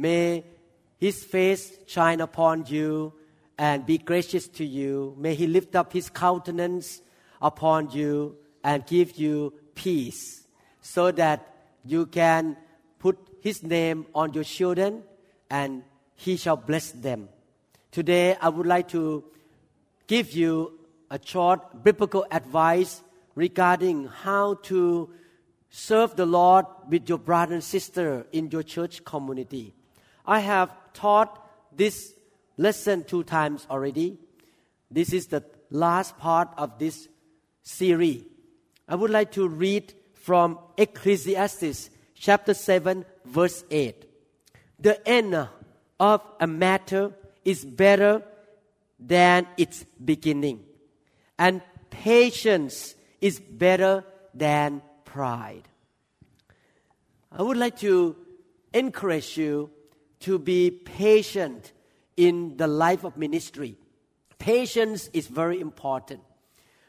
May His face shine upon you and be gracious to you. May He lift up His countenance upon you and give you peace so that you can put His name on your children and He shall bless them. Today, I would like to give you a short biblical advice regarding how to serve the Lord with your brother and sister in your church community. I have taught this lesson two times already. This is the last part of this series. I would like to read from Ecclesiastes chapter 7, verse 8. The end of a matter is better than its beginning, and patience is better than pride. I would like to encourage you to be patient in the life of ministry. Patience is very important.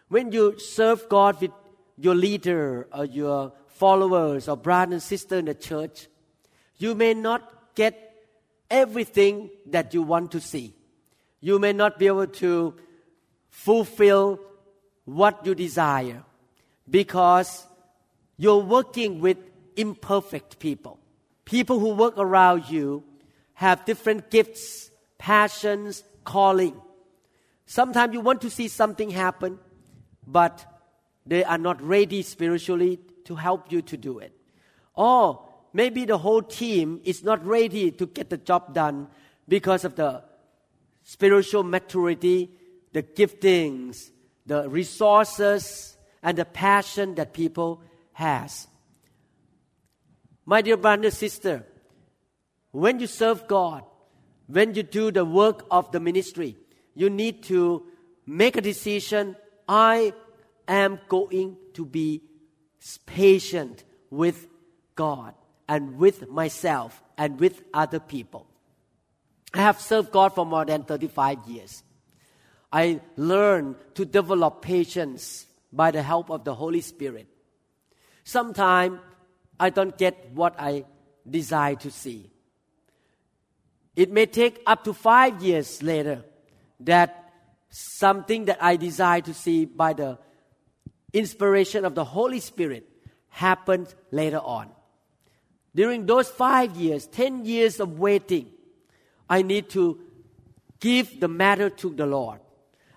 When you serve God with your leader or your followers or brother and sister in the church, you may not get everything that you want to see. You may not be able to fulfill what you desire because you're working with imperfect people. People who work around you have different gifts, passions, calling. Sometimes you want to see something happen, but they are not ready spiritually to help you to do it. Or maybe the whole team is not ready to get the job done because of the spiritual maturity, the giftings, the resources, and the passion that people has. My dear brother and sister, when you serve God, when you do the work of the ministry, you need to make a decision. I am going to be patient with God and with myself and with other people. I have served God for more than 35 years. I learned to develop patience by the help of the Holy Spirit. Sometimes I don't get what I desire to see. It may take up to five years later that something that I desire to see by the inspiration of the Holy Spirit happens later on. During those five years, ten years of waiting, I need to give the matter to the Lord.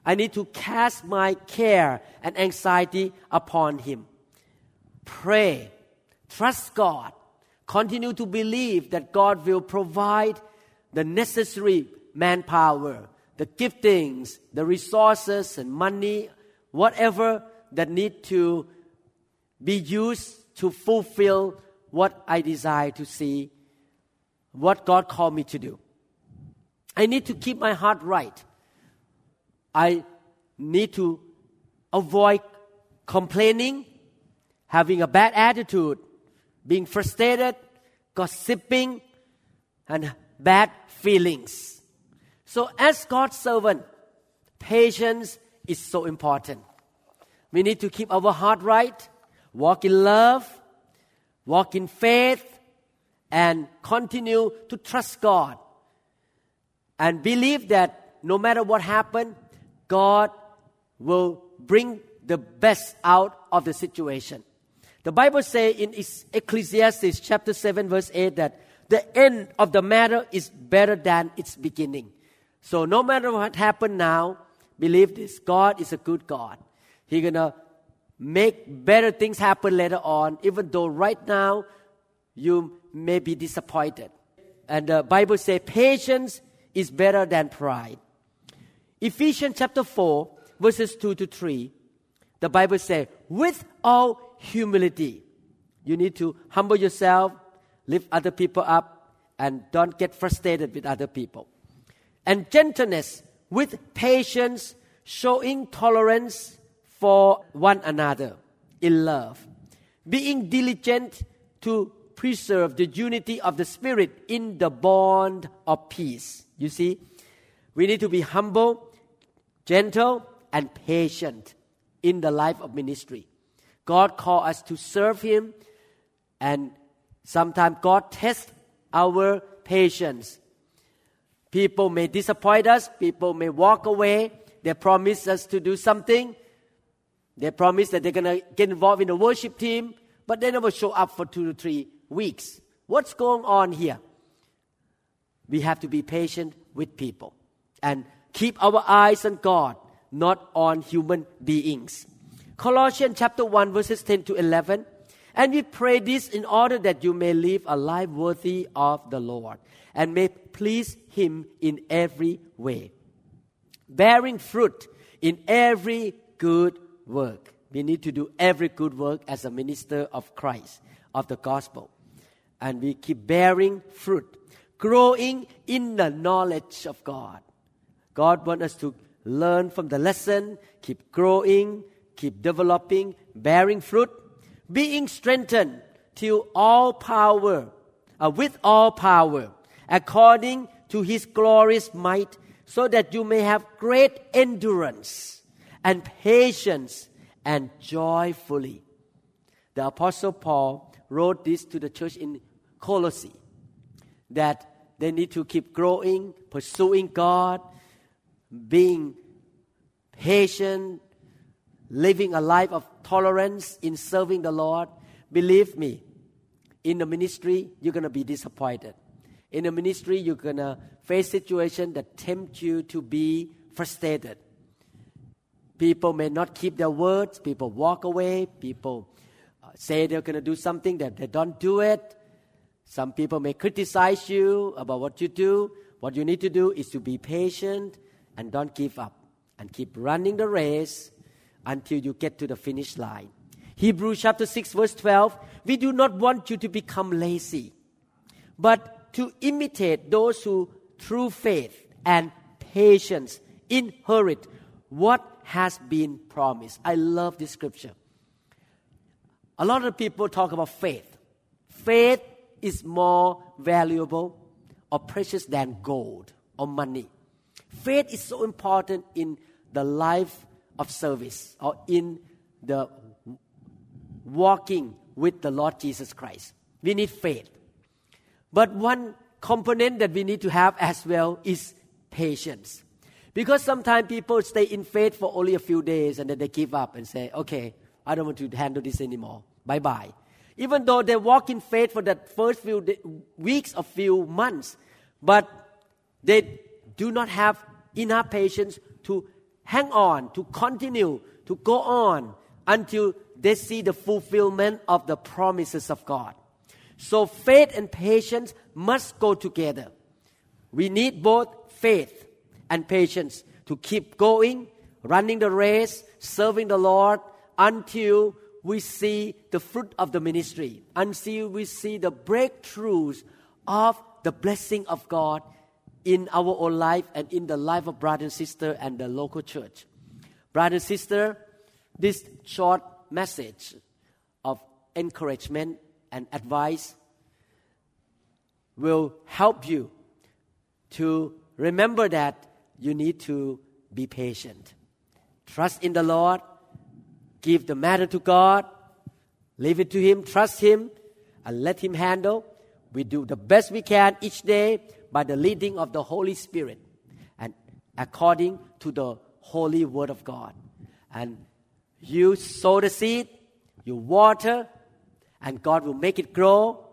I need to cast my care and anxiety upon Him. Pray, trust God, continue to believe that God will provide the necessary manpower, the giftings, the resources and money, whatever that need to be used to fulfill what I desire to see, what God called me to do. I need to keep my heart right. I need to avoid complaining, having a bad attitude, being frustrated, gossiping, and bad feelings. So, as God's servant, patience is so important. We need to keep our heart right, walk in love, walk in faith, and continue to trust God. And believe that no matter what happens, God will bring the best out of the situation. The Bible says in Ecclesiastes chapter 7 verse 8 that the end of the matter is better than its beginning. So no matter what happened now, believe this. God is a good God. He's gonna make better things happen later on, even though right now you may be disappointed. And the Bible says patience is better than pride. Ephesians chapter 4, verses 2 to 3, the Bible says, with all humility, you need to humble yourself, lift other people up, and don't get frustrated with other people. And gentleness with patience, showing tolerance for one another in love. Being diligent to preserve the unity of the Spirit in the bond of peace. You see, we need to be humble, gentle, and patient in the life of ministry. God called us to serve Him, and sometimes God tests our patience. People may disappoint us, people may walk away, they promise us to do something, they promise that they're going to get involved in the worship team, but they never show up for two to three weeks. What's going on here? We have to be patient with people and keep our eyes on God, not on human beings. Colossians chapter 1, verses 10 to 11. And we pray this in order that you may live a life worthy of the Lord and may please Him in every way, bearing fruit in every good work. We need to do every good work as a minister of Christ, of the gospel. And we keep bearing fruit, growing in the knowledge of God. God wants us to learn from the lesson, keep growing, keep developing, bearing fruit, being strengthened till all power, uh, with all power, according to his glorious might, so that you may have great endurance and patience and joyfully. The Apostle Paul wrote this to the church in Colossae that they need to keep growing, pursuing God, being patient, living a life of tolerance in serving the Lord, believe me, in the ministry, you're going to be disappointed. In the ministry, you're going to face situations that tempt you to be frustrated. People may not keep their words. People walk away. People uh, say they're going to do something that they don't do it. Some people may criticize you about what you do. What you need to do is to be patient and don't give up and keep running the race until you get to the finish line. Hebrews chapter 6 verse 12, we do not want you to become lazy, but to imitate those who through faith and patience inherit what has been promised. I love this scripture. A lot of people talk about faith. Faith is more valuable or precious than gold or money. Faith is so important in the life of service or in the walking with the Lord Jesus Christ. We need faith. But one component that we need to have as well is patience. Because sometimes people stay in faith for only a few days and then they give up and say, okay, I don't want to handle this anymore. Bye bye. Even though they walk in faith for that first few weeks or few months, but they do not have enough patience to hang on, to continue, to go on until they see the fulfillment of the promises of God. So faith and patience must go together. We need both faith and patience to keep going, running the race, serving the Lord until we see the fruit of the ministry, until we see the breakthroughs of the blessing of God in our own life and in the life of brother and sister and the local church. Brother and sister, this short message of encouragement and advice will help you to remember that you need to be patient. Trust in the Lord, give the matter to God, leave it to Him, trust Him, and let Him handle. We do the best we can each day by the leading of the Holy Spirit and according to the holy word of God. And you sow the seed, you water, and God will make it grow,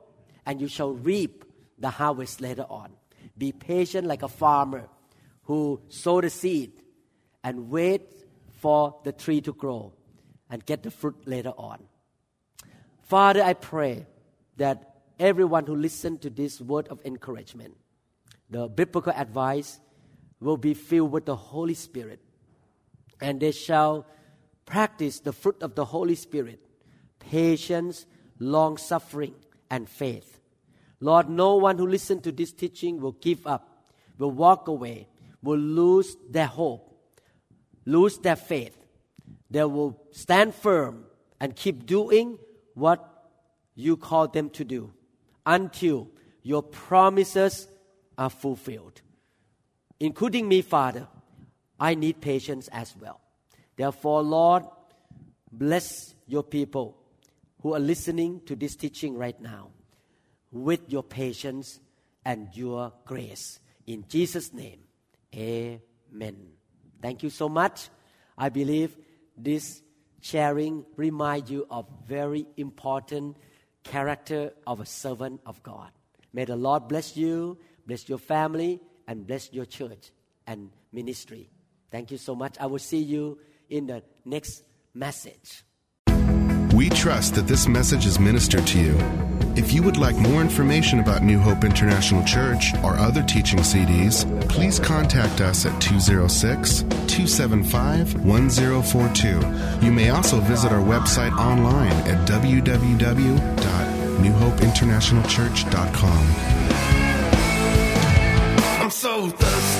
and you shall reap the harvest later on. Be patient like a farmer who sow the seed and wait for the tree to grow and get the fruit later on. Father, I pray that everyone who listened to this word of encouragement the biblical advice will be filled with the Holy Spirit, and they shall practice the fruit of the Holy Spirit patience, long suffering, and faith. Lord, no one who listens to this teaching will give up, will walk away, will lose their hope, lose their faith. They will stand firm and keep doing what you call them to do until your promises are fulfilled. Including me, Father, I need patience as well. Therefore, Lord, bless your people who are listening to this teaching right now with your patience and your grace. In Jesus' name, amen. Thank you so much. I believe this sharing remind you of very important character of a servant of God. May the Lord bless you, bless your family, and bless your church and ministry. Thank you so much. I will see you in the next message. We trust that this message is ministered to you. If you would like more information about New Hope International Church or other teaching CDs, please contact us at 206 275 1042. You may also visit our website online at www.newhopeinternationalchurch.com. I'm so thirsty.